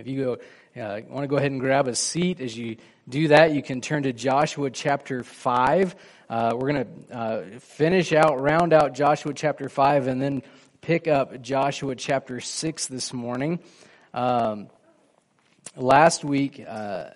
if you go, uh, want to go ahead and grab a seat as you do that, you can turn to Joshua chapter 5. Uh, we're going to uh, finish out, round out Joshua chapter 5, and then pick up Joshua chapter 6 this morning. Um, last week, uh,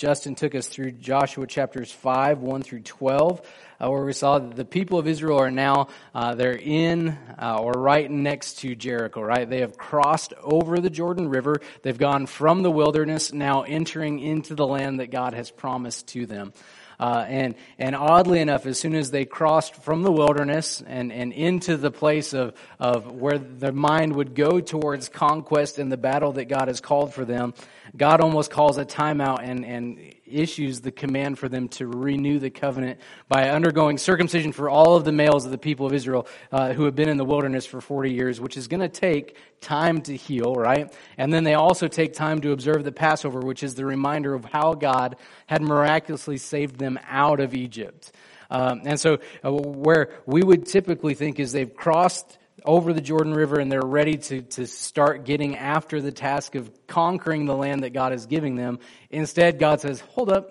Justin took us through Joshua chapters 5, 1 through 12, uh, where we saw that the people of Israel are now, uh, they're in uh, or right next to Jericho, right? They have crossed over the Jordan River. They've gone from the wilderness, now entering into the land that God has promised to them. Uh, and, and oddly enough, as soon as they crossed from the wilderness and, and into the place of, of where their mind would go towards conquest and the battle that God has called for them, God almost calls a timeout and, and issues the command for them to renew the covenant by undergoing circumcision for all of the males of the people of Israel uh, who have been in the wilderness for 40 years, which is going to take time to heal, right? And then they also take time to observe the Passover, which is the reminder of how God had miraculously saved them out of Egypt. Um, and so, uh, where we would typically think is they've crossed over the Jordan River and they're ready to, to start getting after the task of conquering the land that God is giving them. Instead, God says, hold up,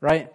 right?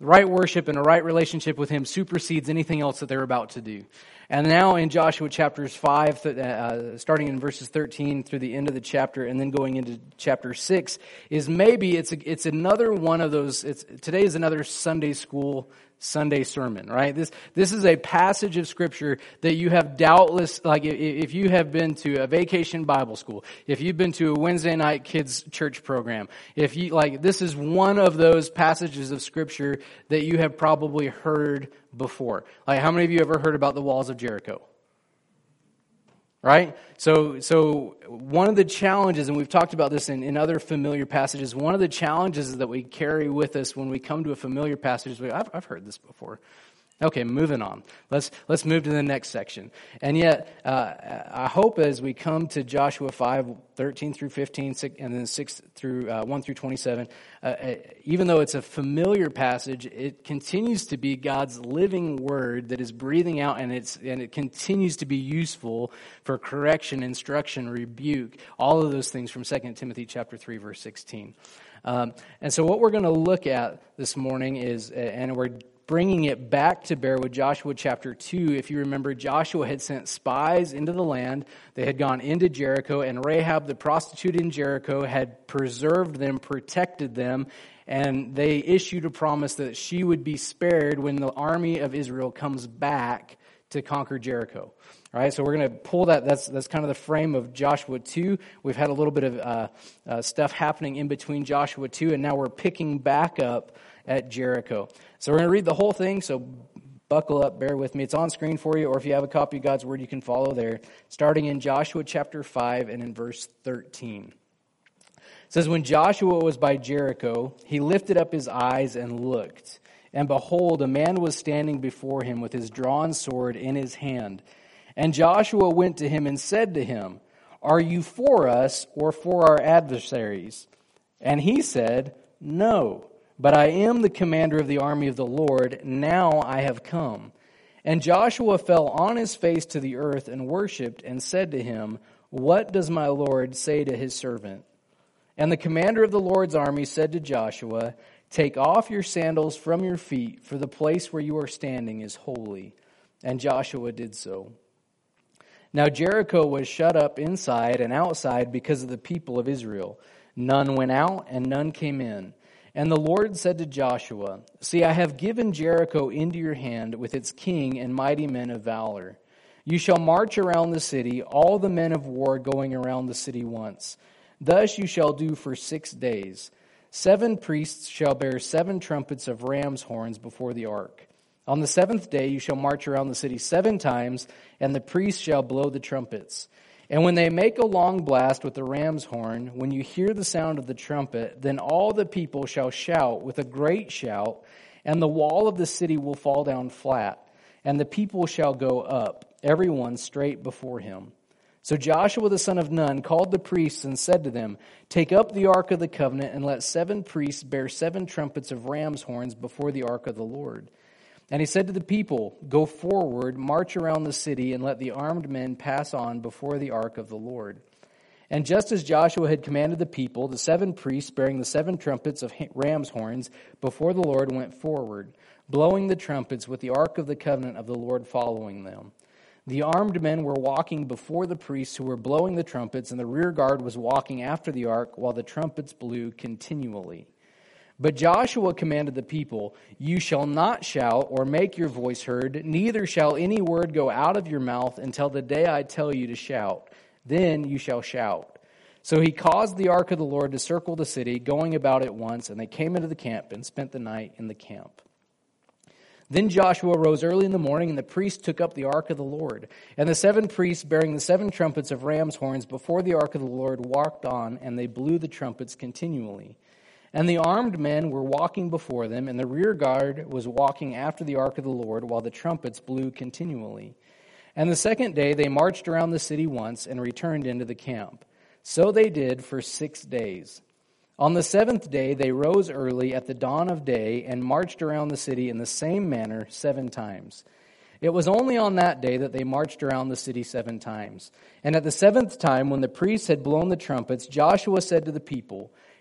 Right worship and a right relationship with Him supersedes anything else that they're about to do. And now in Joshua chapters 5, uh, starting in verses 13 through the end of the chapter and then going into chapter 6, is maybe it's, a, it's another one of those, it's, today is another Sunday school Sunday sermon, right? This, this is a passage of scripture that you have doubtless, like if you have been to a vacation Bible school, if you've been to a Wednesday night kids church program, if you, like, this is one of those passages of scripture that you have probably heard before. Like, how many of you ever heard about the walls of Jericho? Right? So, so one of the challenges, and we've talked about this in, in other familiar passages, one of the challenges that we carry with us when we come to a familiar passage, is, I've, I've heard this before. Okay, moving on. Let's, let's move to the next section. And yet, uh, I hope as we come to Joshua 5, 13 through 15, and then 6 through, uh, 1 through 27, uh, uh, even though it's a familiar passage, it continues to be God's living word that is breathing out and, it's, and it continues to be useful for correction, instruction, rebuke, all of those things from 2 Timothy chapter 3, verse 16. Um, and so, what we're going to look at this morning is, and we're bringing it back to bear with Joshua chapter 2. If you remember, Joshua had sent spies into the land. They had gone into Jericho, and Rahab, the prostitute in Jericho, had preserved them, protected them, and they issued a promise that she would be spared when the army of Israel comes back to conquer Jericho. All right, so we're going to pull that. That's that's kind of the frame of Joshua two. We've had a little bit of uh, uh, stuff happening in between Joshua two, and now we're picking back up at Jericho. So we're going to read the whole thing, so buckle up, bear with me. It's on screen for you, or if you have a copy of God's Word, you can follow there, starting in Joshua chapter 5 and in verse 13. It says, When Joshua was by Jericho, he lifted up his eyes and looked. And behold, a man was standing before him with his drawn sword in his hand. And Joshua went to him and said to him, Are you for us or for our adversaries? And he said, No but I am the commander of the army of the Lord. Now I have come. And Joshua fell on his face to the earth and worshipped and said to him, What does my Lord say to his servant? And the commander of the Lord's army said to Joshua, Take off your sandals from your feet, for the place where you are standing is holy. And Joshua did so. Now Jericho was shut up inside and outside because of the people of Israel. None went out and none came in. And the Lord said to Joshua, See, I have given Jericho into your hand with its king and mighty men of valor. You shall march around the city, all the men of war going around the city once. Thus you shall do for six days. Seven priests shall bear seven trumpets of ram's horns before the ark. On the seventh day you shall march around the city seven times, and the priests shall blow the trumpets. And when they make a long blast with the ram's horn, when you hear the sound of the trumpet, then all the people shall shout with a great shout, and the wall of the city will fall down flat, and the people shall go up, everyone straight before him. So Joshua the son of Nun called the priests and said to them, Take up the ark of the covenant, and let seven priests bear seven trumpets of ram's horns before the ark of the Lord. And he said to the people, Go forward, march around the city, and let the armed men pass on before the ark of the Lord. And just as Joshua had commanded the people, the seven priests bearing the seven trumpets of ram's horns before the Lord went forward, blowing the trumpets with the ark of the covenant of the Lord following them. The armed men were walking before the priests who were blowing the trumpets, and the rear guard was walking after the ark while the trumpets blew continually. But Joshua commanded the people, You shall not shout or make your voice heard, neither shall any word go out of your mouth until the day I tell you to shout then you shall shout. So he caused the ark of the Lord to circle the city, going about it once, and they came into the camp and spent the night in the camp. Then Joshua rose early in the morning, and the priests took up the ark of the Lord. And the seven priests, bearing the seven trumpets of ram's horns before the ark of the Lord, walked on, and they blew the trumpets continually. And the armed men were walking before them, and the rear guard was walking after the ark of the Lord, while the trumpets blew continually. And the second day they marched around the city once and returned into the camp. So they did for six days. On the seventh day they rose early at the dawn of day and marched around the city in the same manner seven times. It was only on that day that they marched around the city seven times. And at the seventh time, when the priests had blown the trumpets, Joshua said to the people,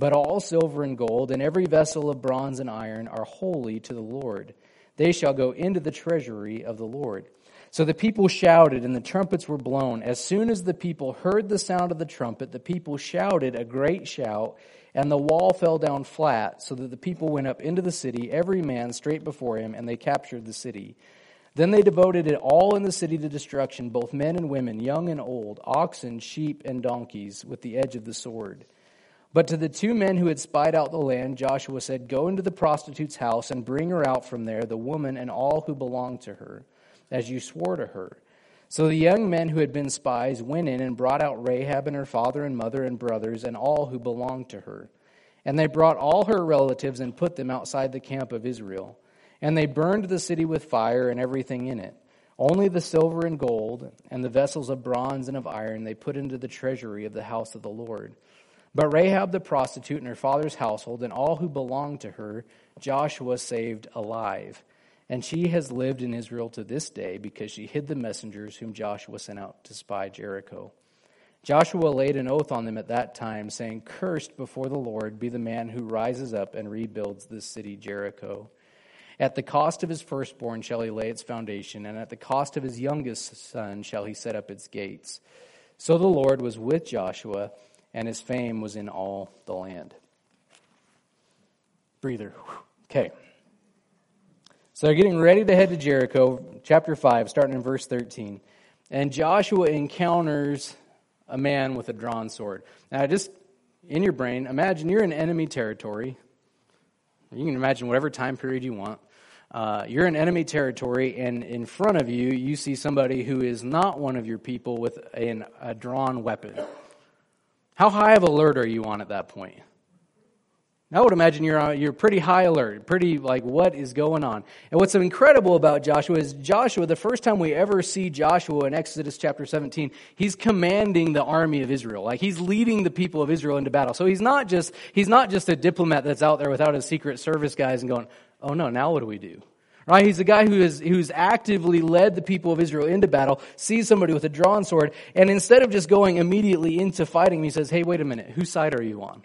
But all silver and gold and every vessel of bronze and iron are holy to the Lord. They shall go into the treasury of the Lord. So the people shouted, and the trumpets were blown. As soon as the people heard the sound of the trumpet, the people shouted a great shout, and the wall fell down flat, so that the people went up into the city, every man straight before him, and they captured the city. Then they devoted it all in the city to destruction, both men and women, young and old, oxen, sheep, and donkeys, with the edge of the sword. But to the two men who had spied out the land, Joshua said, Go into the prostitute's house and bring her out from there, the woman and all who belong to her as you swore to her. So the young men who had been spies went in and brought out Rahab and her father and mother and brothers and all who belonged to her. And they brought all her relatives and put them outside the camp of Israel. And they burned the city with fire and everything in it. Only the silver and gold and the vessels of bronze and of iron they put into the treasury of the house of the Lord. But Rahab the prostitute and her father's household and all who belonged to her, Joshua saved alive and she has lived in Israel to this day because she hid the messengers whom Joshua sent out to spy Jericho. Joshua laid an oath on them at that time, saying, Cursed before the Lord be the man who rises up and rebuilds this city, Jericho. At the cost of his firstborn shall he lay its foundation, and at the cost of his youngest son shall he set up its gates. So the Lord was with Joshua, and his fame was in all the land. Breather. Okay. So they're getting ready to head to Jericho, chapter 5, starting in verse 13. And Joshua encounters a man with a drawn sword. Now, just in your brain, imagine you're in enemy territory. You can imagine whatever time period you want. Uh, you're in enemy territory, and in front of you, you see somebody who is not one of your people with an, a drawn weapon. How high of alert are you on at that point? I would imagine you're, uh, you're pretty high alert, pretty like, what is going on? And what's incredible about Joshua is Joshua, the first time we ever see Joshua in Exodus chapter 17, he's commanding the army of Israel. Like he's leading the people of Israel into battle. So he's not just, he's not just a diplomat that's out there without his secret service guys and going, oh no, now what do we do? Right? He's a guy who is, who's actively led the people of Israel into battle, sees somebody with a drawn sword, and instead of just going immediately into fighting, he says, hey, wait a minute, whose side are you on?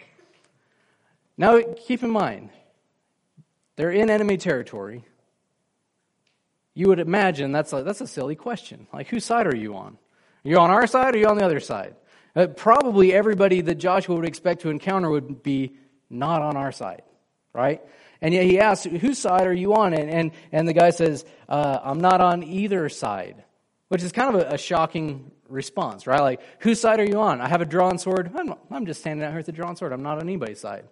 Now, keep in mind, they're in enemy territory. You would imagine that's a, that's a silly question. Like, whose side are you on? Are you on our side or are you on the other side? Uh, probably everybody that Joshua would expect to encounter would be not on our side, right? And yet he asks, whose side are you on? And, and, and the guy says, uh, I'm not on either side, which is kind of a, a, shocking response, right? Like, whose side are you on? I have a drawn sword. I'm, I'm just standing out here with a drawn sword. I'm not on anybody's side.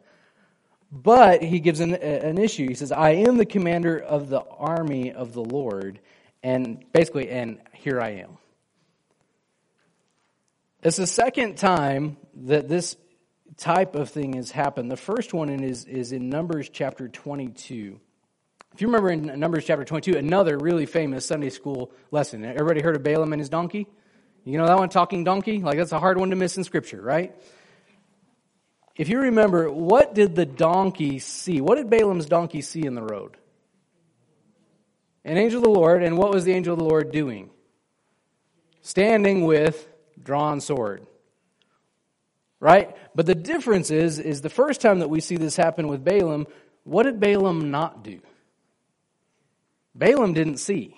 But he gives an, an issue. He says, I am the commander of the army of the Lord. And basically, and here I am. It's the second time that this type of thing has happened. The first one is, is in Numbers chapter 22. If you remember in Numbers chapter 22, another really famous Sunday school lesson. Everybody heard of Balaam and his donkey? You know that one, talking donkey? Like that's a hard one to miss in Scripture, right? If you remember, what did the donkey see? What did Balaam's donkey see in the road? An angel of the Lord, and what was the angel of the Lord doing? Standing with drawn sword. Right? But the difference is, is the first time that we see this happen with Balaam, what did Balaam not do? Balaam didn't see.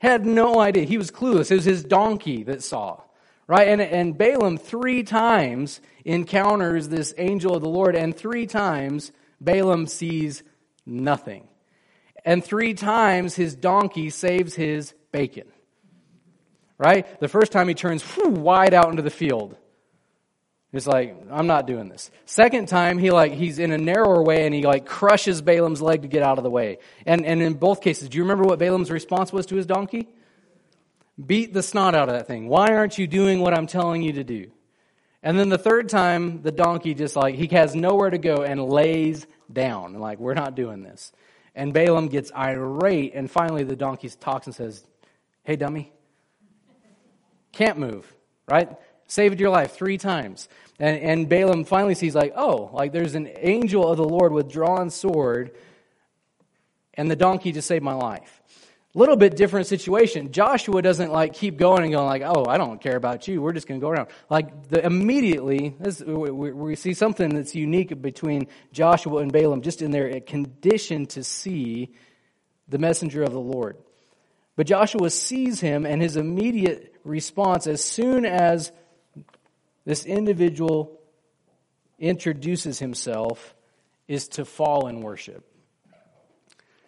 Had no idea. He was clueless. It was his donkey that saw. Right? And, and Balaam three times encounters this angel of the Lord, and three times Balaam sees nothing. And three times his donkey saves his bacon. Right? The first time he turns whew, wide out into the field. It's like, I'm not doing this. Second time, he like, he's in a narrower way and he like crushes Balaam's leg to get out of the way. And, and in both cases, do you remember what Balaam's response was to his donkey? Beat the snot out of that thing. Why aren't you doing what I'm telling you to do? And then the third time, the donkey just like, he has nowhere to go and lays down. Like, we're not doing this. And Balaam gets irate and finally the donkey talks and says, Hey, dummy. Can't move, right? Saved your life three times. And, and Balaam finally sees, like, oh, like there's an angel of the Lord with drawn sword, and the donkey just saved my life. Little bit different situation. Joshua doesn't like keep going and going like, "Oh, I don't care about you. We're just going to go around." Like the, immediately, this, we, we, see something that's unique between Joshua and Balaam, just in their condition to see the messenger of the Lord. But Joshua sees him, and his immediate response, as soon as this individual introduces himself is to fall in worship.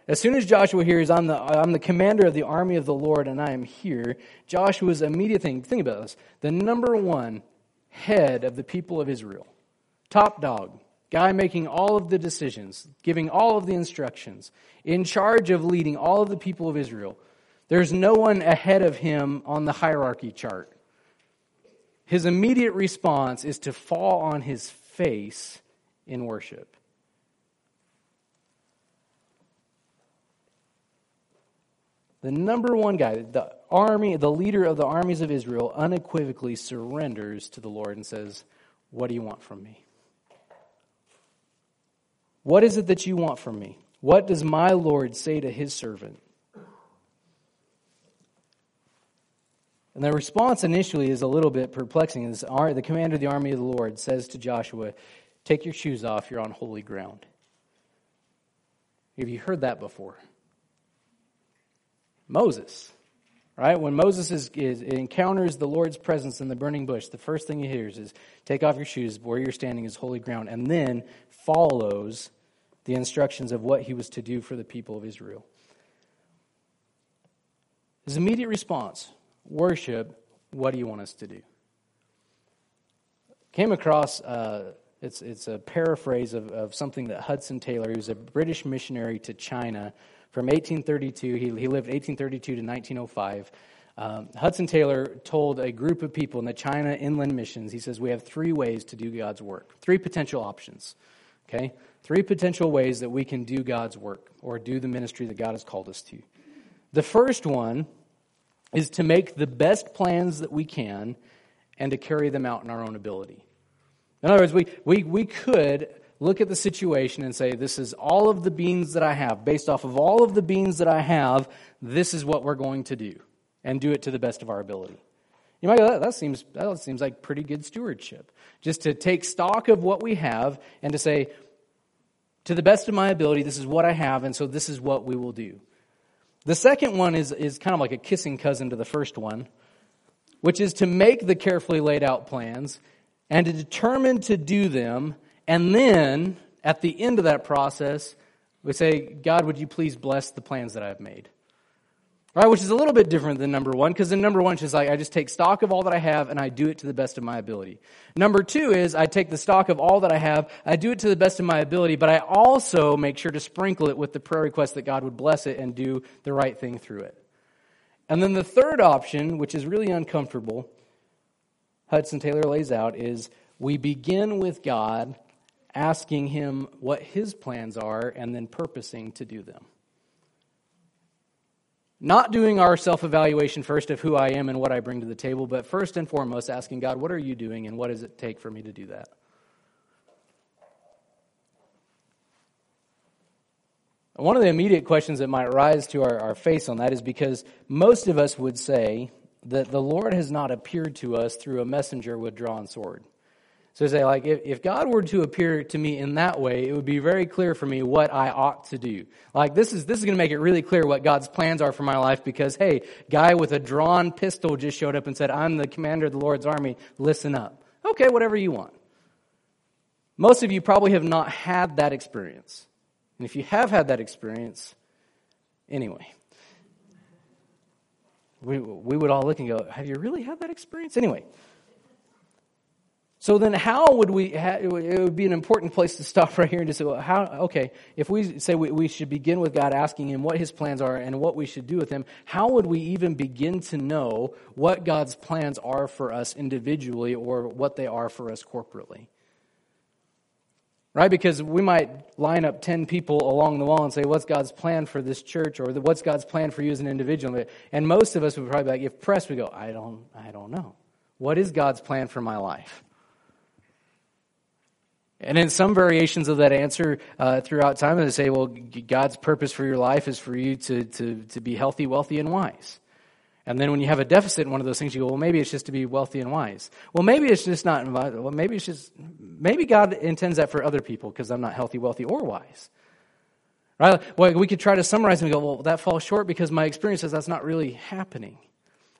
As soon as Joshua hears, I'm the, I'm the commander of the army of the Lord and I am here, Joshua's immediate thing, think about this, the number one head of the people of Israel, top dog, guy making all of the decisions, giving all of the instructions, in charge of leading all of the people of Israel. There's no one ahead of him on the hierarchy chart his immediate response is to fall on his face in worship. The number one guy, the army, the leader of the armies of Israel, unequivocally surrenders to the Lord and says, What do you want from me? What is it that you want from me? What does my Lord say to his servant? And the response initially is a little bit perplexing. the commander of the army of the Lord says to Joshua, Take your shoes off, you're on holy ground. Have you heard that before? Moses, right? When Moses is, is, encounters the Lord's presence in the burning bush, the first thing he hears is, Take off your shoes, where you're standing is holy ground, and then follows the instructions of what he was to do for the people of Israel. His immediate response worship, what do you want us to do? Came across, uh, it's, it's a paraphrase of, of something that Hudson Taylor, he was a British missionary to China from 1832, he, he lived 1832 to 1905. Um, Hudson Taylor told a group of people in the China Inland Missions, he says, We have three ways to do God's work, three potential options. Okay? Three potential ways that we can do God's work or do the ministry that God has called us to. The first one is to make the best plans that we can and to carry them out in our own ability. In other words, we, we, we could look at the situation and say, This is all of the beans that I have. Based off of all of the beans that I have, this is what we're going to do, and do it to the best of our ability. You might go, that, that, seems, that seems like pretty good stewardship. Just to take stock of what we have and to say, to the best of my ability, this is what I have, and so this is what we will do. The second one is, is kind of like a kissing cousin to the first one, which is to make the carefully laid out plans and to determine to do them. And then at the end of that process, we say, God, would you please bless the plans that I've made? Right, which is a little bit different than number one, because in number one, she's like, I just take stock of all that I have and I do it to the best of my ability. Number two is I take the stock of all that I have, I do it to the best of my ability, but I also make sure to sprinkle it with the prayer request that God would bless it and do the right thing through it. And then the third option, which is really uncomfortable, Hudson Taylor lays out, is we begin with God asking Him what His plans are and then purposing to do them. Not doing our self evaluation first of who I am and what I bring to the table, but first and foremost asking God, what are you doing and what does it take for me to do that? One of the immediate questions that might rise to our, our face on that is because most of us would say that the Lord has not appeared to us through a messenger with drawn sword. So say, like, if, if God were to appear to me in that way, it would be very clear for me what I ought to do. Like, this is, this is going to make it really clear what God's plans are for my life because, hey, guy with a drawn pistol just showed up and said, I'm the commander of the Lord's army, listen up. Okay, whatever you want. Most of you probably have not had that experience. And if you have had that experience, anyway, we, we would all look and go, Have you really had that experience? Anyway. So then, how would we? it would be an important place to stop right here and just say, well, how? Okay, if we say we, we should begin with God asking Him what His plans are and what we should do with Him, how would we even begin to know what God's plans are for us individually or what they are for us corporately? right? Because we might line up 10 people along the wall and say, What's God's plan for this church? Or what's God's plan for you as an individual? And most of us would probably be like, if pressed, we go, I don't, I don't know. What is God's plan for my life? And in some variations of that answer uh, throughout time, they say, well, God's purpose for your life is for you to, to, to be healthy, wealthy, and wise. And then when you have a deficit in one of those things, you go, well, maybe it's just to be wealthy and wise. Well, maybe it's just not, well, maybe it's just, maybe God intends that for other people because I'm not healthy, wealthy, or wise. Right? Well, we could try to summarize and go, well, that falls short because my experience says that's not really happening.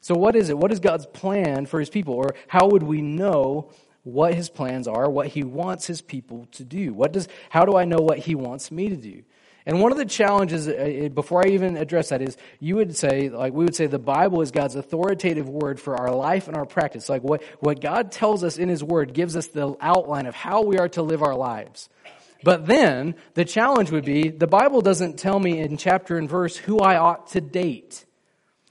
So what is it? What is God's plan for his people? Or how would we know what his plans are, what he wants his people to do? What does, how do I know what he wants me to do? And one of the challenges, uh, before I even address that, is you would say, like we would say, the Bible is God's authoritative word for our life and our practice. Like what, what God tells us in His Word gives us the outline of how we are to live our lives. But then the challenge would be the Bible doesn't tell me in chapter and verse who I ought to date.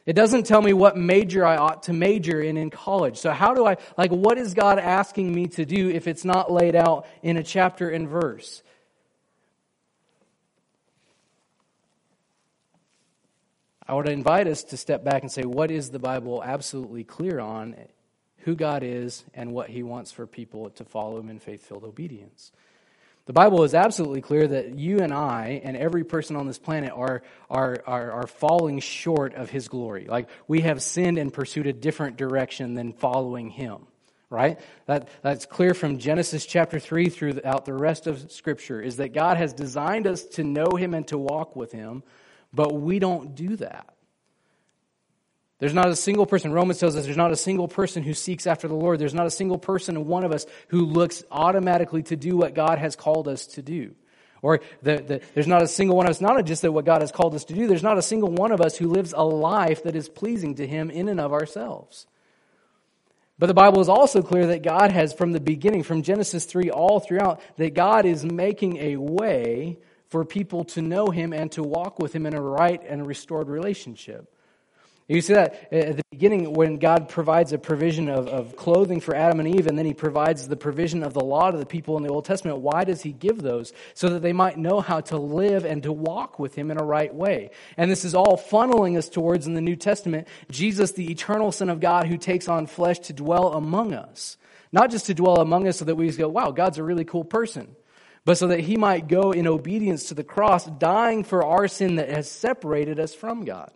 It doesn't tell me what major I ought to major in in college. So how do I, like, what is God asking me to do if it's not laid out in a chapter and verse? I would invite us to step back and say, what is the Bible absolutely clear on who God is and what he wants for people to follow him in faith filled obedience? The Bible is absolutely clear that you and I and every person on this planet are, are, are, are, falling short of his glory. Like we have sinned and pursued a different direction than following him. Right? That, that's clear from Genesis chapter 3 throughout the rest of Scripture, is that God has designed us to know him and to walk with him, but we don't do that. There's not a single person, Romans tells us there's not a single person who seeks after the Lord. There's not a single person, in one of us, who looks automatically to do what God has called us to do. Or the, the, there's not a single one of us, not just that what God has called us to do, there's not a single one of us who lives a life that is pleasing to Him in and of ourselves. But the Bible is also clear that God has, from the beginning, from Genesis 3 all throughout, that God is making a way for people to know him and to walk with him in a right and restored relationship. You see that uh, at the beginning when God provides a provision of, of clothing for Adam and Eve, and then he provides the provision of the law to the people in the Old Testament. Why does he give those? So that they might know how to live and to walk with him in a right way. And this is all funneling us towards in the New Testament Jesus, the eternal Son of God who takes on flesh to dwell among us. Not just to dwell among us so that we just go, wow, God's a really cool person but so that he might go in obedience to the cross, dying for our sin that has separated us from God.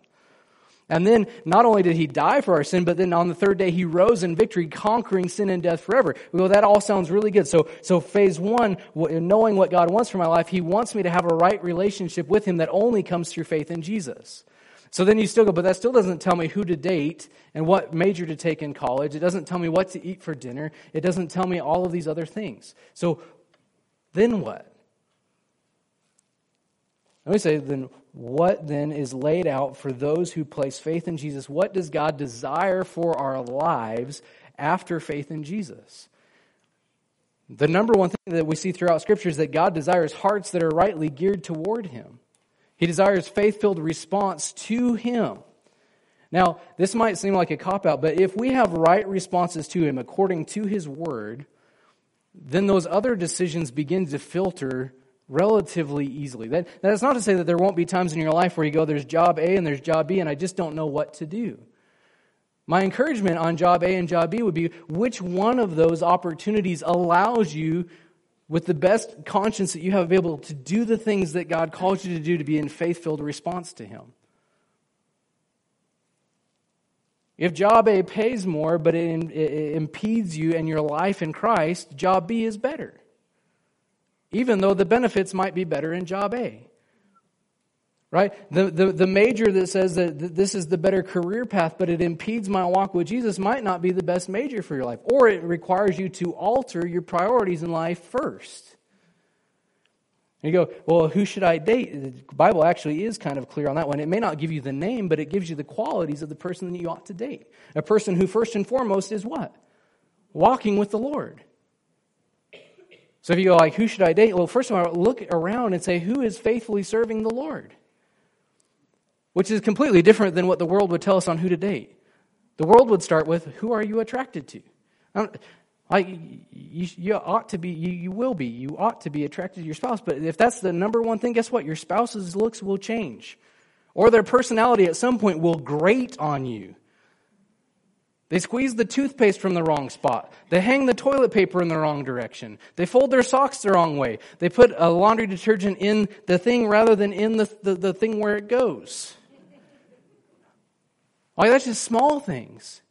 And then not only did he die for our sin, but then on the third day he rose in victory, conquering sin and death forever. We go, that all sounds really good. So, so phase one, knowing what God wants for my life, he wants me to have a right relationship with him that only comes through faith in Jesus. So then you still go, but that still doesn't tell me who to date and what major to take in college. It doesn't tell me what to eat for dinner. It doesn't tell me all of these other things. So then what? Let me say, then what then is laid out for those who place faith in Jesus? What does God desire for our lives after faith in Jesus? The number one thing that we see throughout Scripture is that God desires hearts that are rightly geared toward Him. He desires faith filled response to Him. Now, this might seem like a cop out, but if we have right responses to Him according to His Word, then those other decisions begin to filter relatively easily. That, that's not to say that there won't be times in your life where you go, there's job A and there's job B, and I just don't know what to do. My encouragement on job A and job B would be which one of those opportunities allows you, with the best conscience that you have available, to do the things that God calls you to do to be in faith filled response to Him. If job A pays more, but it, it, impedes you and your life in Christ, job B is better. Even though the benefits might be better in job A. Right? The, the, the major that says that this is the better career path, but it impedes my walk with Jesus might not be the best major for your life. Or it requires you to alter your priorities in life first. And you go, well, who should I date? The Bible actually is kind of clear on that one. It may not give you the name, but it gives you the qualities of the person that you ought to date. A person who, first and foremost, is what? Walking with the Lord. So if you go like, who should I date? Well, first of all, look around and say, who is faithfully serving the Lord? Which is completely different than what the world would tell us on who to date. The world would start with, who are you attracted to? Like you, you ought to be, you, you will be, you ought to be attracted to your spouse. But if that's the number one thing, guess what? Your spouse's looks will change, or their personality at some point will grate on you. They squeeze the toothpaste from the wrong spot. They hang the toilet paper in the wrong direction. They fold their socks the wrong way. They put a laundry detergent in the thing rather than in the, the, the thing where it goes. Like, that's just small things.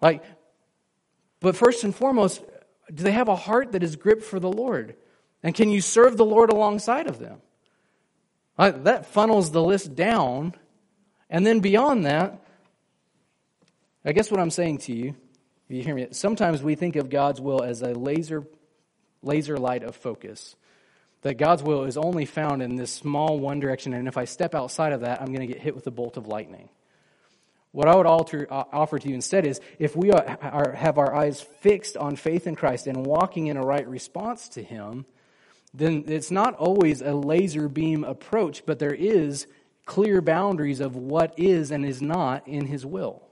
Like, but first and foremost, do they have a heart that is gripped for the Lord? And can you serve the Lord alongside of them? Like, That funnels the list down. And then beyond that, I guess what I'm saying to you, if you hear me, sometimes we think of God's will as a laser, laser light of focus. That God's will is only found in this small one direction, and if I step outside of that, I'm going to get hit with a bolt of lightning. What I would alter, uh, offer to you instead is if we are, are, have our eyes fixed on faith in Christ and walking in a right response to Him, then it's not always a laser beam approach, but there is clear boundaries of what is and is not in His will.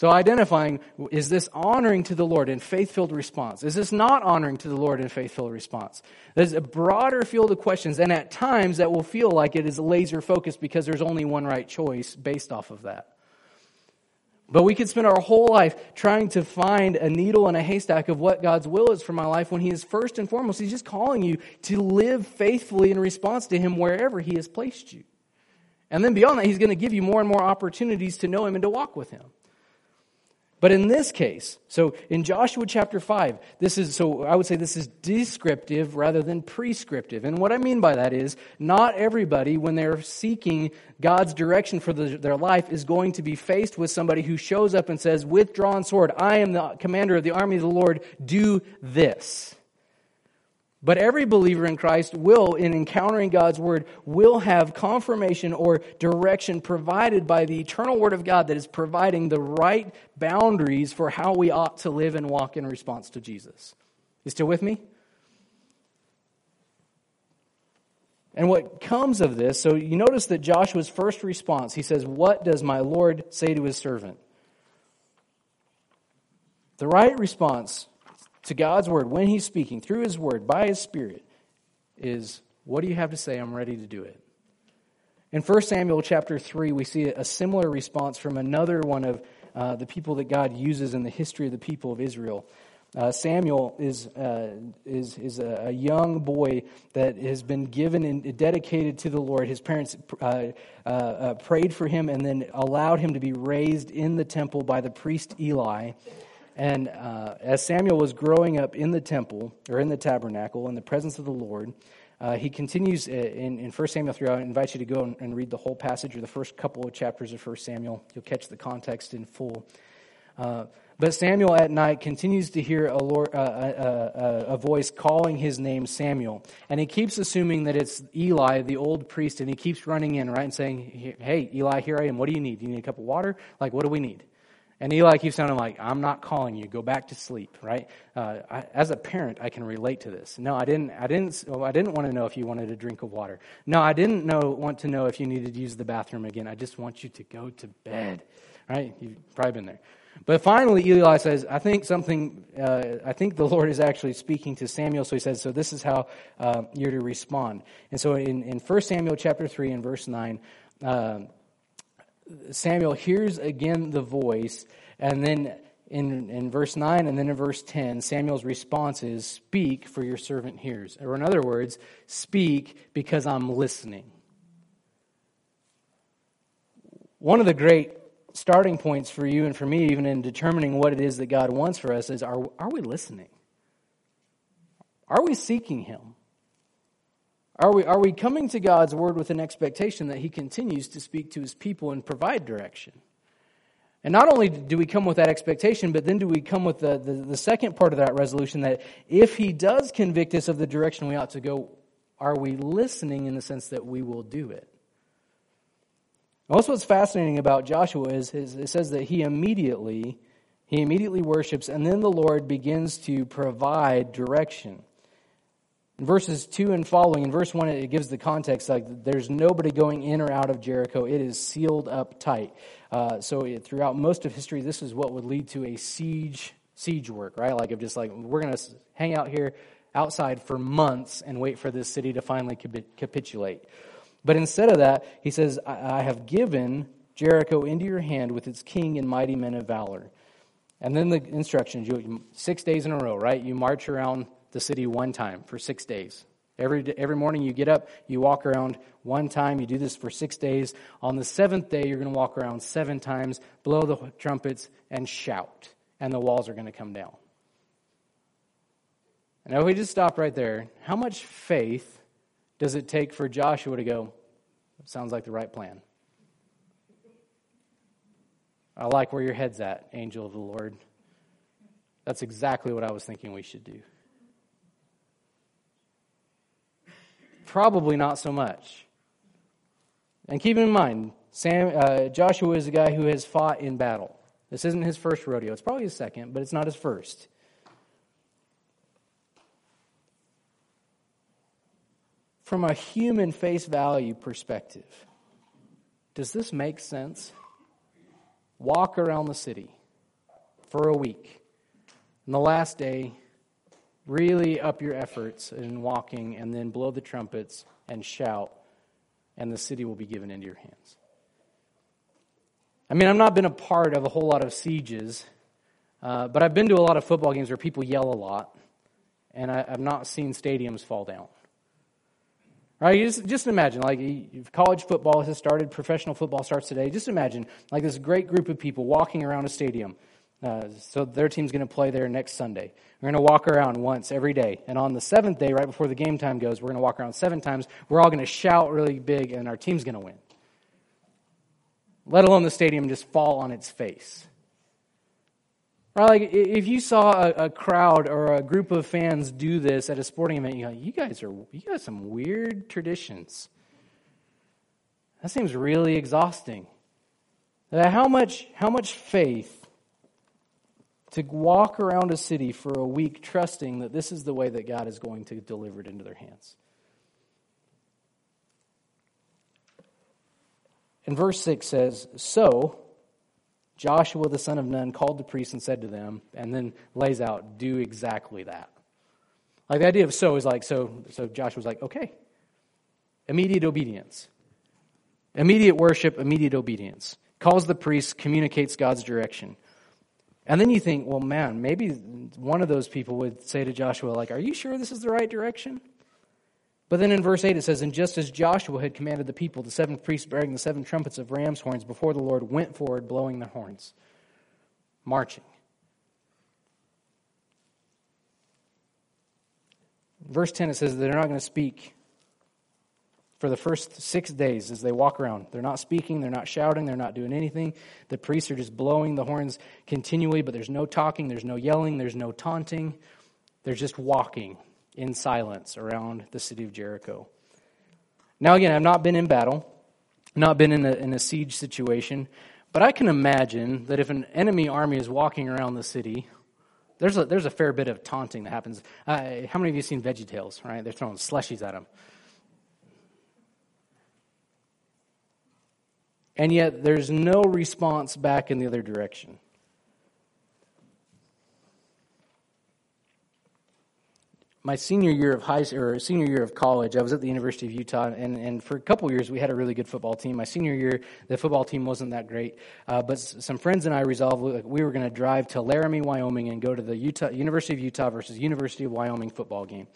So identifying, is this honoring to the Lord in faith-filled response? Is this not honoring to the Lord in faith-filled response? There's a broader field of questions, and at times that will feel like it is laser focused because there's only one right choice based off of that. But we could spend our whole life trying to find a needle in a haystack of what God's will is for my life when He is first and foremost, He's just calling you to live faithfully in response to Him wherever He has placed you. And then beyond that, He's going to give you more and more opportunities to know Him and to walk with Him. But in this case, so in Joshua chapter 5, this is, so I would say this is descriptive rather than prescriptive. And what I mean by that is, not everybody, when they're seeking God's direction for the, their life, is going to be faced with somebody who shows up and says, with drawn sword, I am the commander of the army of the Lord, do this. But every believer in Christ will, in encountering God's word, will have confirmation or direction provided by the eternal word of God that is providing the right boundaries for how we ought to live and walk in response to Jesus. You still with me? And what comes of this, so you notice that Joshua's first response, he says, What does my Lord say to his servant? The right response to God's word when he's speaking through his word by his spirit is what do you have to say? I'm ready to do it. In 1 Samuel chapter 3, we see a similar response from another one of uh, the people that God uses in the history of the people of Israel. Uh, Samuel is, uh, is, is a, a, young boy that has been given and dedicated to the Lord. His parents uh, uh, uh, prayed for him and then allowed him to be raised in the temple by the priest Eli. And uh, as Samuel was growing up in the temple, or in the tabernacle, in the presence of the Lord, uh, he continues uh, in, in 1 Samuel 3. I invite you to go and, read the whole passage or the first couple of chapters of 1 Samuel. You'll catch the context in full. Uh, but Samuel at night continues to hear a, Lord, uh, a, a, a, voice calling his name Samuel. And he keeps assuming that it's Eli, the old priest, and he keeps running in, right, and saying, Hey, Eli, here I am. What do you need? Do you need a cup of water? Like, what do we need? And Eli keeps telling him, like, I'm not calling you. Go back to sleep, right? Uh, I, as a parent, I can relate to this. No, I didn't, I didn't, well, I didn't want to know if you wanted a drink of water. No, I didn't know, want to know if you needed to use the bathroom again. I just want you to go to bed, right? You've probably been there. But finally, Eli says, I think something, uh, I think the Lord is actually speaking to Samuel. So he says, so this is how uh, you're to respond. And so in, in 1 Samuel chapter 3 and verse 9, uh, Samuel hears again the voice. And then in, in verse 9 and then in verse 10, Samuel's response is, Speak, for your servant hears. Or in other words, speak because I'm listening. One of the great starting points for you and for me, even in determining what it is that God wants for us, is are, are we listening? Are we seeking Him? Are we, are we coming to God's Word with an expectation that He continues to speak to His people and provide direction? And not only do we come with that expectation, but then do we come with the, the, the second part of that resolution that if He does convict us of the direction we ought to go, are we listening in the sense that we will do it? Also, what's fascinating about Joshua is, is it says that he immediately he immediately worships, and then the Lord begins to provide direction. In verses 2 and following, in verse 1, it gives the context like there's nobody going in or out of Jericho. It is sealed up tight. Uh, so it, throughout most of history, this is what would lead to a siege siege work, right? Like of just like we're going to hang out here outside for months and wait for this city to finally capitulate. But instead of that, he says, I have given Jericho into your hand with its king and mighty men of valor. And then the instructions, you, six days in a row, right? You march around the city one time for six days. Every, every morning you get up, you walk around one time. You do this for six days. On the seventh day, you're going to walk around seven times, blow the trumpets, and shout. And the walls are going to come down. And if we just stop right there, how much faith does it take for Joshua to go, sounds like the right plan? I like where your head's at, angel of the Lord. That's exactly what I was thinking we should do. Probably not so much. And keep in mind, Sam, uh, Joshua is a guy who has fought in battle. This isn't his first rodeo. It's probably his second, but it's not his first. from a human face value perspective, does this make sense? Walk around the city for a week. And the last day, really up your efforts in walking and then blow the trumpets and shout, and the city will be given into your hands. I mean, I've not been a part of a whole lot of sieges, uh, but I've been to a lot of football games where people yell a lot, and I, I've not seen stadiums fall down. Right? Just, just imagine, like college football has started, professional football starts today. Just imagine, like this great group of people walking around a stadium. Uh, so their team's going to play there next Sunday. We're going to walk around once every day. And on the seventh day, right before the game time goes, we're going to walk around seven times. We're all going to shout really big, and our team's going to win. Let alone the stadium just fall on its face. Right? Like if you saw a, a, crowd or a group of fans do this at a sporting event, you go, you guys are you got some weird traditions. That seems really exhausting. How much how much faith to walk around a city for a week trusting that this is the way that God is going to deliver it into their hands. And verse 6 says, So Joshua the son of Nun called the priests and said to them, and then lays out, do exactly that. Like the idea of so is like, so, so Joshua's like, okay. Immediate obedience. Immediate worship, immediate obedience. Calls the priests, communicates God's direction. And then you think, well, man, maybe one of those people would say to Joshua, like, are you sure this is the right direction? But then in verse 8 it says, And just as Joshua had commanded the people, the seven priests bearing the seven trumpets of ram's horns before the Lord went forward, blowing the horns, marching. Verse 10 it says they're not going to speak for the first six days as they walk around. They're not speaking, they're not shouting, they're not doing anything. The priests are just blowing the horns continually, but there's no talking, there's no yelling, there's no taunting. They're just walking in silence around the city of Jericho. Now, again, I've not been in battle, not been in a, in a siege situation, but I can imagine that if an enemy army is walking around the city, there's a, there's a fair bit of taunting that happens. Uh, how many of you seen Veggie Tales, right? They're throwing slushies at them. and yet there's no response back in the other direction. My senior year of high or senior year of college, I was at the University of Utah, and, and for a couple years we had a really good football team. My senior year, the football team wasn't that great, uh, but some friends and I resolved we, we were going to drive to Laramie, Wyoming, and go to the Utah University of Utah versus University of Wyoming football game.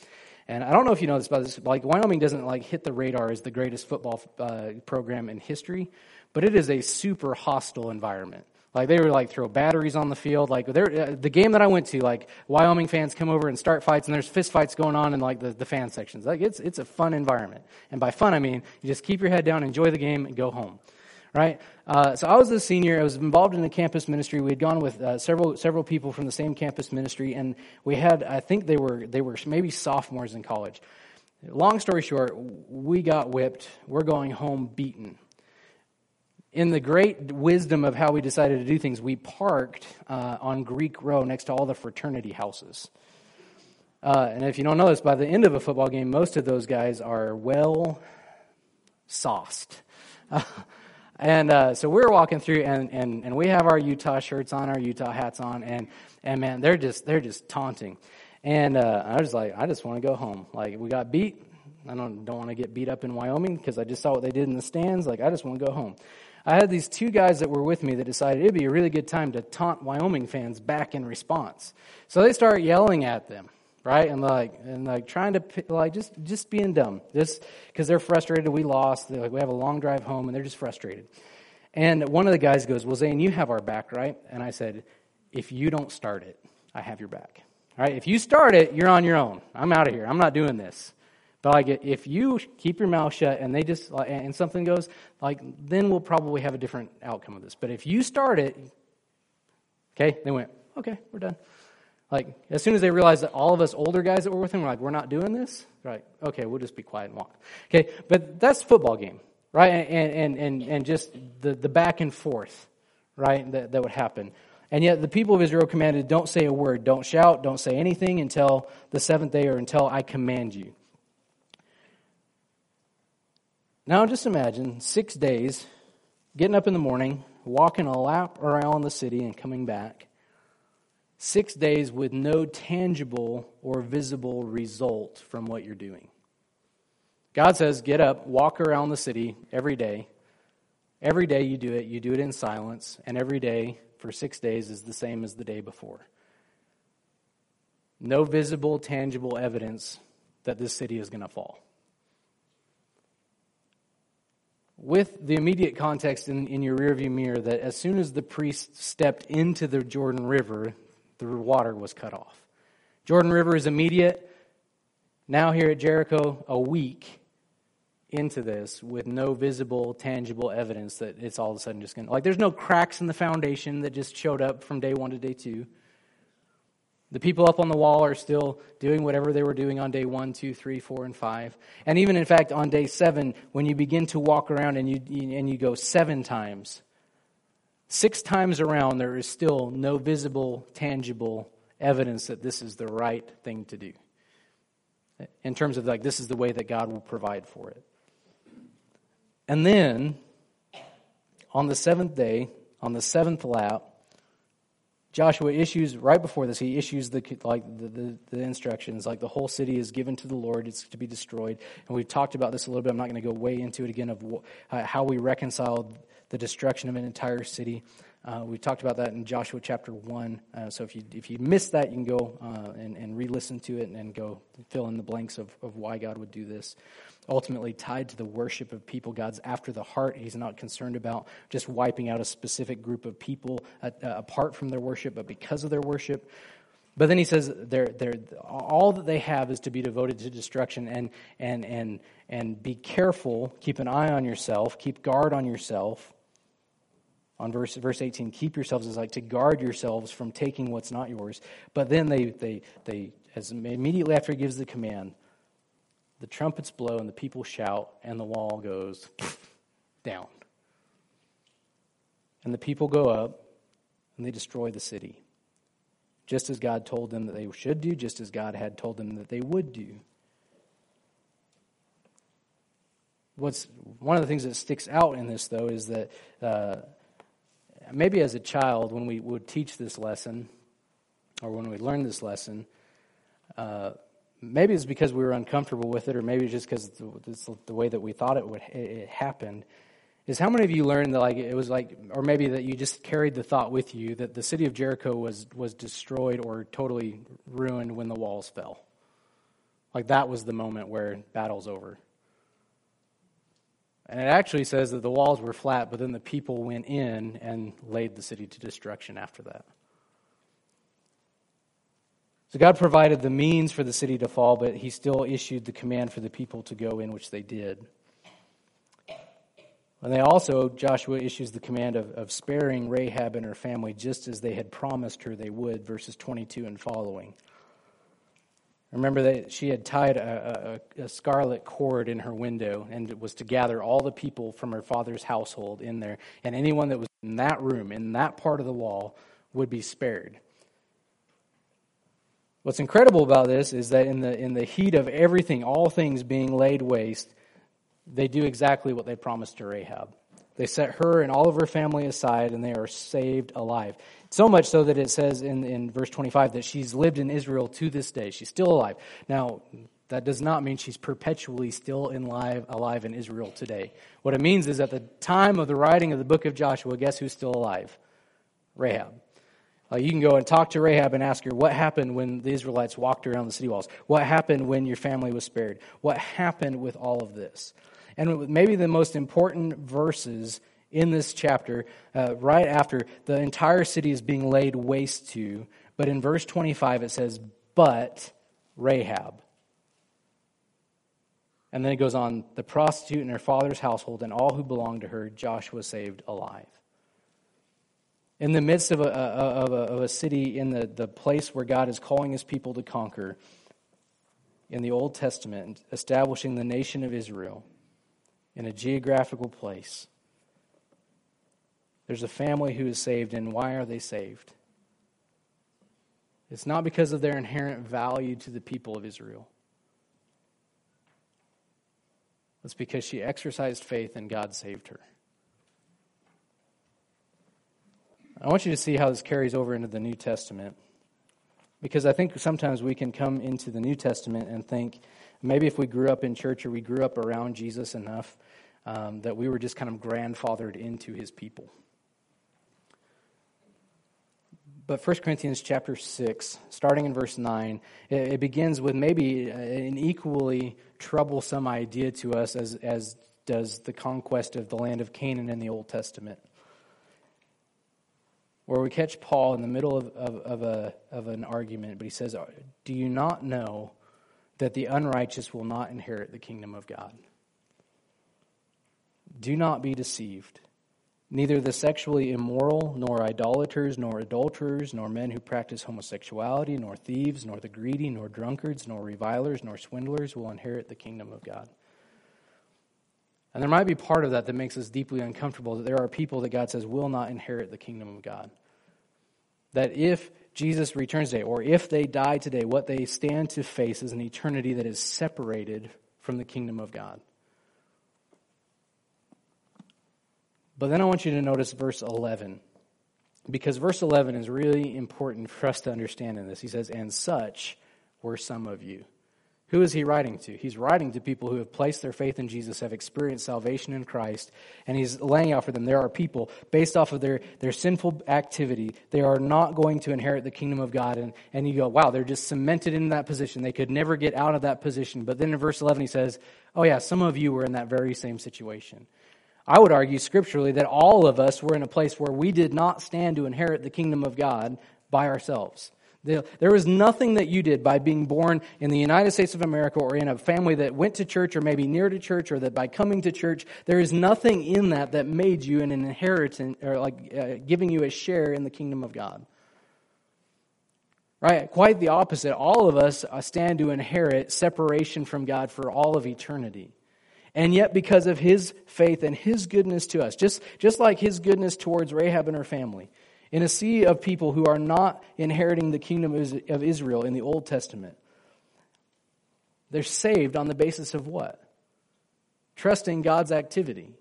And I don't know if you know this, but this, like Wyoming doesn't like hit the radar as the greatest football uh, program in history, but it is a super hostile environment. Like they were like throw batteries on the field. Like uh, the game that I went to, like Wyoming fans come over and start fights, and there's fist fights going on in like the, the fan sections. Like it's it's a fun environment, and by fun I mean you just keep your head down, enjoy the game, and go home. Right. Uh, so I was a senior. I was involved in the campus ministry. We had gone with uh, several several people from the same campus ministry, and we had I think they were they were maybe sophomores in college. Long story short, we got whipped. We're going home beaten in the great wisdom of how we decided to do things, we parked uh, on Greek Row next to all the fraternity houses. Uh, and if you don't know this, by the end of a football game, most of those guys are well sauced. and uh, so we're walking through, and, and, and we have our Utah shirts on, our Utah hats on, and, and man, they're just they're just taunting. And uh, I was like, I just want to go home. Like we got beat. I don't don't want to get beat up in Wyoming because I just saw what they did in the stands. Like I just want to go home. I had these two guys that were with me that decided it'd be a really good time to taunt Wyoming fans back in response. So they start yelling at them, right? And like, and like trying to, like, just, just being dumb. Just because they're frustrated, we lost. They're like, we have a long drive home, and they're just frustrated. And one of the guys goes, Well, Zane, you have our back, right? And I said, If you don't start it, I have your back. All right? If you start it, you're on your own. I'm out of here. I'm not doing this. But like, if you keep your mouth shut and they just and something goes like, then we'll probably have a different outcome of this. But if you start it, okay, they went, okay, we're done. Like as soon as they realized that all of us older guys that were with him were like, we're not doing this, right? Okay, we'll just be quiet and walk. Okay, but that's football game, right? And and and and just the the back and forth, right? That that would happen. And yet the people of Israel commanded, don't say a word, don't shout, don't say anything until the seventh day or until I command you. Now just imagine six days, getting up in the morning, walking a lap around the city and coming back. Six days with no tangible or visible result from what you're doing. God says, get up, walk around the city every day. Every day you do it, you do it in silence, and every day for six days is the same as the day before. No visible, tangible evidence that this city is going to fall with the immediate context in, in your rearview mirror that as soon as the priest stepped into the Jordan River, the water was cut off. Jordan River is immediate. Now, here at Jericho, a week into this with no visible, tangible evidence that it's all of a sudden just going to. Like, there's no cracks in the foundation that just showed up from day one to day two. The people up on the wall are still doing whatever they were doing on day one, two, three, four, and five. And even in fact, on day seven, when you begin to walk around and you, and you go seven times, six times around, there is still no visible, tangible evidence that this is the right thing to do. In terms of like, this is the way that God will provide for it. And then, on the seventh day, on the seventh lap, Joshua issues right before this. He issues the like the, the, the, instructions, like the whole city is given to the Lord; it's to be destroyed. And we've talked about this a little bit. I'm not going to go way into it again of uh, how we reconciled the destruction of an entire city. Uh, we talked about that in Joshua chapter 1. Uh, so if you, if you missed that, you can go uh, and, and re listen to it and, and, go fill in the blanks of, of why God would do this. Ultimately, tied to the worship of people, God's after the heart. He's not concerned about just wiping out a specific group of people uh, apart from their worship, but because of their worship. But then he says they're, they're, all that they have is to be devoted to destruction and, and, and, and be careful, keep an eye on yourself, keep guard on yourself. On verse, verse 18 keep yourselves is like to guard yourselves from taking what's not yours. But then they, they, they as immediately after he gives the command the trumpets blow and the people shout and the wall goes down. And the people go up and they destroy the city just as god told them that they should do just as god had told them that they would do what's one of the things that sticks out in this though is that uh, maybe as a child, when we would teach this lesson, or when we learned this lesson, uh, maybe it's because we were uncomfortable with it, or maybe just because it's the way that we thought it would it happened. Is how many of you learned that like it was like, or maybe that you just carried the thought with you that the city of Jericho was was destroyed or totally ruined when the walls fell. Like that was the moment where battle's over. And it actually says that the walls were flat, but then the people went in and laid the city to destruction after that. So God provided the means for the city to fall, but he still issued the command for the people to go in, which they did. And they also, Joshua issues the command of, of sparing Rahab and her family just as they had promised her they would, verses 22 and following. Remember that she had tied a, a, a, scarlet cord in her window and it was to gather all the people from her father's household in there. And anyone that was in that room, in that part of the wall, would be spared. What's incredible about this is that in the, in the heat of everything, all things being laid waste, they do exactly what they promised to Rahab. They set her and all of her family aside, and they are saved alive. So much so that it says in, in verse 25 that she's lived in Israel to this day. She's still alive. Now, that does not mean she's perpetually still in live, alive in Israel today. What it means is at the time of the writing of the book of Joshua, guess who's still alive? Rahab. Uh, you can go and talk to Rahab and ask her what happened when the Israelites walked around the city walls. What happened when your family was spared? What happened with all of this? And maybe the most important verses in this chapter, uh, right after the entire city is being laid waste to, but in verse 25 it says, But Rahab. And then it goes on, the prostitute and her father's household and all who belonged to her, Joshua saved alive in the midst of a, of a, of a city, in the, the place where God is calling his people to conquer, in the Old Testament, establishing the nation of Israel in a geographical place. There's a family who is saved, and why are they saved? It's not because of their inherent value to the people of Israel. It's because she exercised faith and God saved her. I want you to see how this carries over into the New Testament. Because I think sometimes we can come into the New Testament and think maybe if we grew up in church or we grew up around Jesus enough, um, that we were just kind of grandfathered into his people. But 1 Corinthians chapter 6, starting in verse 9, it, it begins with maybe an equally troublesome idea to us as, as does the conquest of the land of Canaan in the Old Testament where we catch Paul in the middle of, of, of, a, of an argument, but he says, Do you not know that the unrighteous will not inherit the kingdom of God? Do not be deceived. Neither the sexually immoral, nor idolaters, nor adulterers, nor men who practice homosexuality, nor thieves, nor the greedy, nor drunkards, nor revilers, nor swindlers will inherit the kingdom of God. And there might be part of that that makes us deeply uncomfortable that there are people that God says will not inherit the kingdom of God. That if Jesus returns today, or if they die today, what they stand to face is an eternity that is separated from the kingdom of God. But then I want you to notice verse 11, because verse 11 is really important for us to understand in this. He says, And such were some of you. Who is he writing to? He's writing to people who have placed their faith in Jesus, have experienced salvation in Christ, and he's laying out for them there are people, based off of their, their sinful activity, they are not going to inherit the kingdom of God. And, and you go, wow, they're just cemented in that position. They could never get out of that position. But then in verse 11, he says, oh, yeah, some of you were in that very same situation. I would argue scripturally that all of us were in a place where we did not stand to inherit the kingdom of God by ourselves. There was nothing that you did by being born in the United States of America or in a family that went to church or maybe near to church or that by coming to church, there is nothing in that that made you an inheritance or like uh, giving you a share in the kingdom of God. Right? Quite the opposite. All of us uh, stand to inherit separation from God for all of eternity. And yet, because of his faith and his goodness to us, just, just like his goodness towards Rahab and her family, in a sea of people who are not inheriting the kingdom of Israel in the Old Testament. They're saved on the basis of what? Trusting God's activity.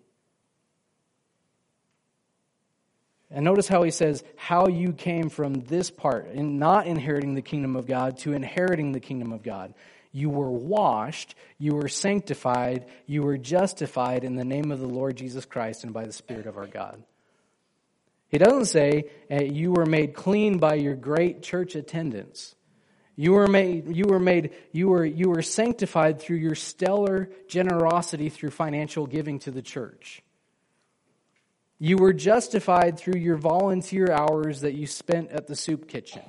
And notice how he says, how you came from this part, in not inheriting the kingdom of God to inheriting the kingdom of God. You were washed, you were sanctified, you were justified in the name of the Lord Jesus Christ and by the Spirit of our God. He doesn't say uh, you were made clean by your great church attendance. You were made, you were made, you were, you were sanctified through your stellar generosity through financial giving to the church. You were justified through your volunteer hours that you spent at the soup kitchen.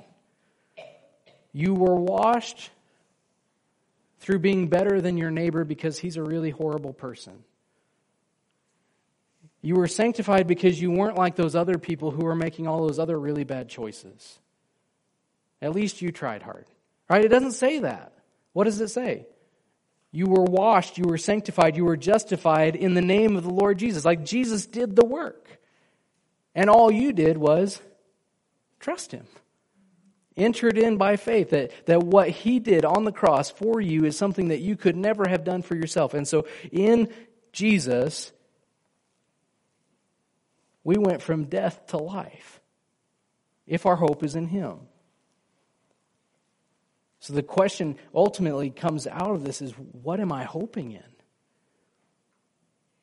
You were washed through being better than your neighbor because he's a really horrible person. You were sanctified because you weren't like those other people who were making all those other really bad choices. At least you tried hard. Right? It doesn't say that. What does it say? You were washed, you were sanctified, you were justified in the name of the Lord Jesus. Like Jesus did the work. And all you did was trust him. Entered in by faith that, that what he did on the cross for you is something that you could never have done for yourself. And so in Jesus, we went from death to life if our hope is in Him. So the question ultimately comes out of this is what am I hoping in?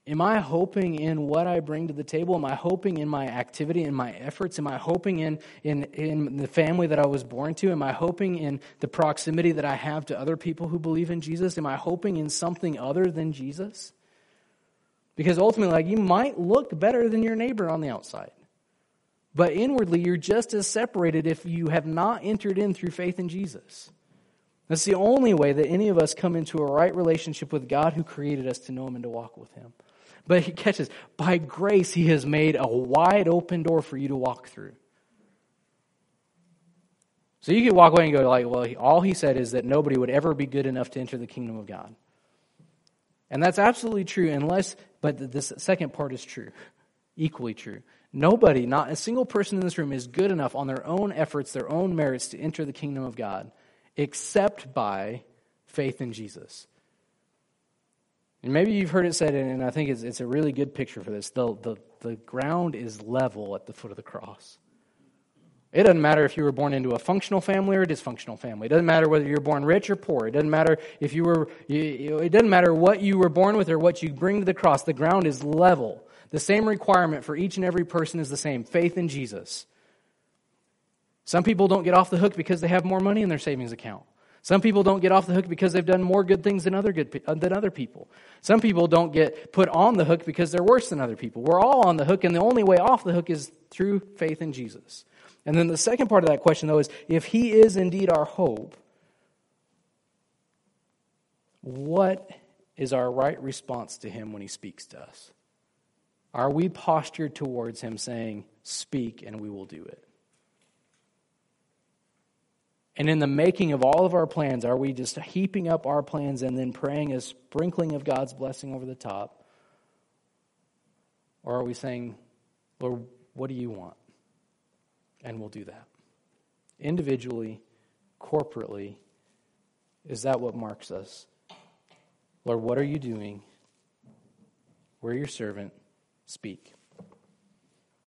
Am I hoping in what I bring to the table? Am I hoping in my activity, in my efforts? Am I hoping in, in, in the family that I was born to? Am I hoping in the proximity that I have to other people who believe in Jesus? Am I hoping in something other than Jesus? Because ultimately, like, you might look better than your neighbor on the outside. But inwardly, you're just as separated if you have not entered in through faith in Jesus. That's the only way that any of us come into a right relationship with God who created us to know Him and to walk with Him. But he catches, by grace, He has made a wide open door for you to walk through. So you could walk away and go like, well, all he said is that nobody would ever be good enough to enter the kingdom of God. And that's absolutely true, unless, but this second part is true, equally true. Nobody, not a single person in this room, is good enough on their own efforts, their own merits to enter the kingdom of God, except by faith in Jesus. And maybe you've heard it said, and I think it's, it's a really good picture for this. The, the, the ground is level at the foot of the cross. It doesn't matter if you were born into a functional family or a dysfunctional family. It doesn't matter whether you're born rich or poor. It doesn't matter if you were, it doesn't matter what you were born with or what you bring to the cross. The ground is level. The same requirement for each and every person is the same faith in Jesus. Some people don't get off the hook because they have more money in their savings account. Some people don't get off the hook because they've done more good things than other good uh, than other people. Some people don't get put on the hook because they're worse than other people. We're all on the hook and the only way off the hook is through faith in Jesus. And then the second part of that question, though, is if He is indeed our hope, what is our right response to Him when He speaks to us? Are we postured towards Him saying, Speak and we will do it? And in the making of all of our plans, are we just heaping up our plans and then praying a sprinkling of God's blessing over the top? Or are we saying, Lord, what do you want? And we'll do that. Individually, corporately, is that what marks us? Lord, what are you doing? We're your servant. Speak.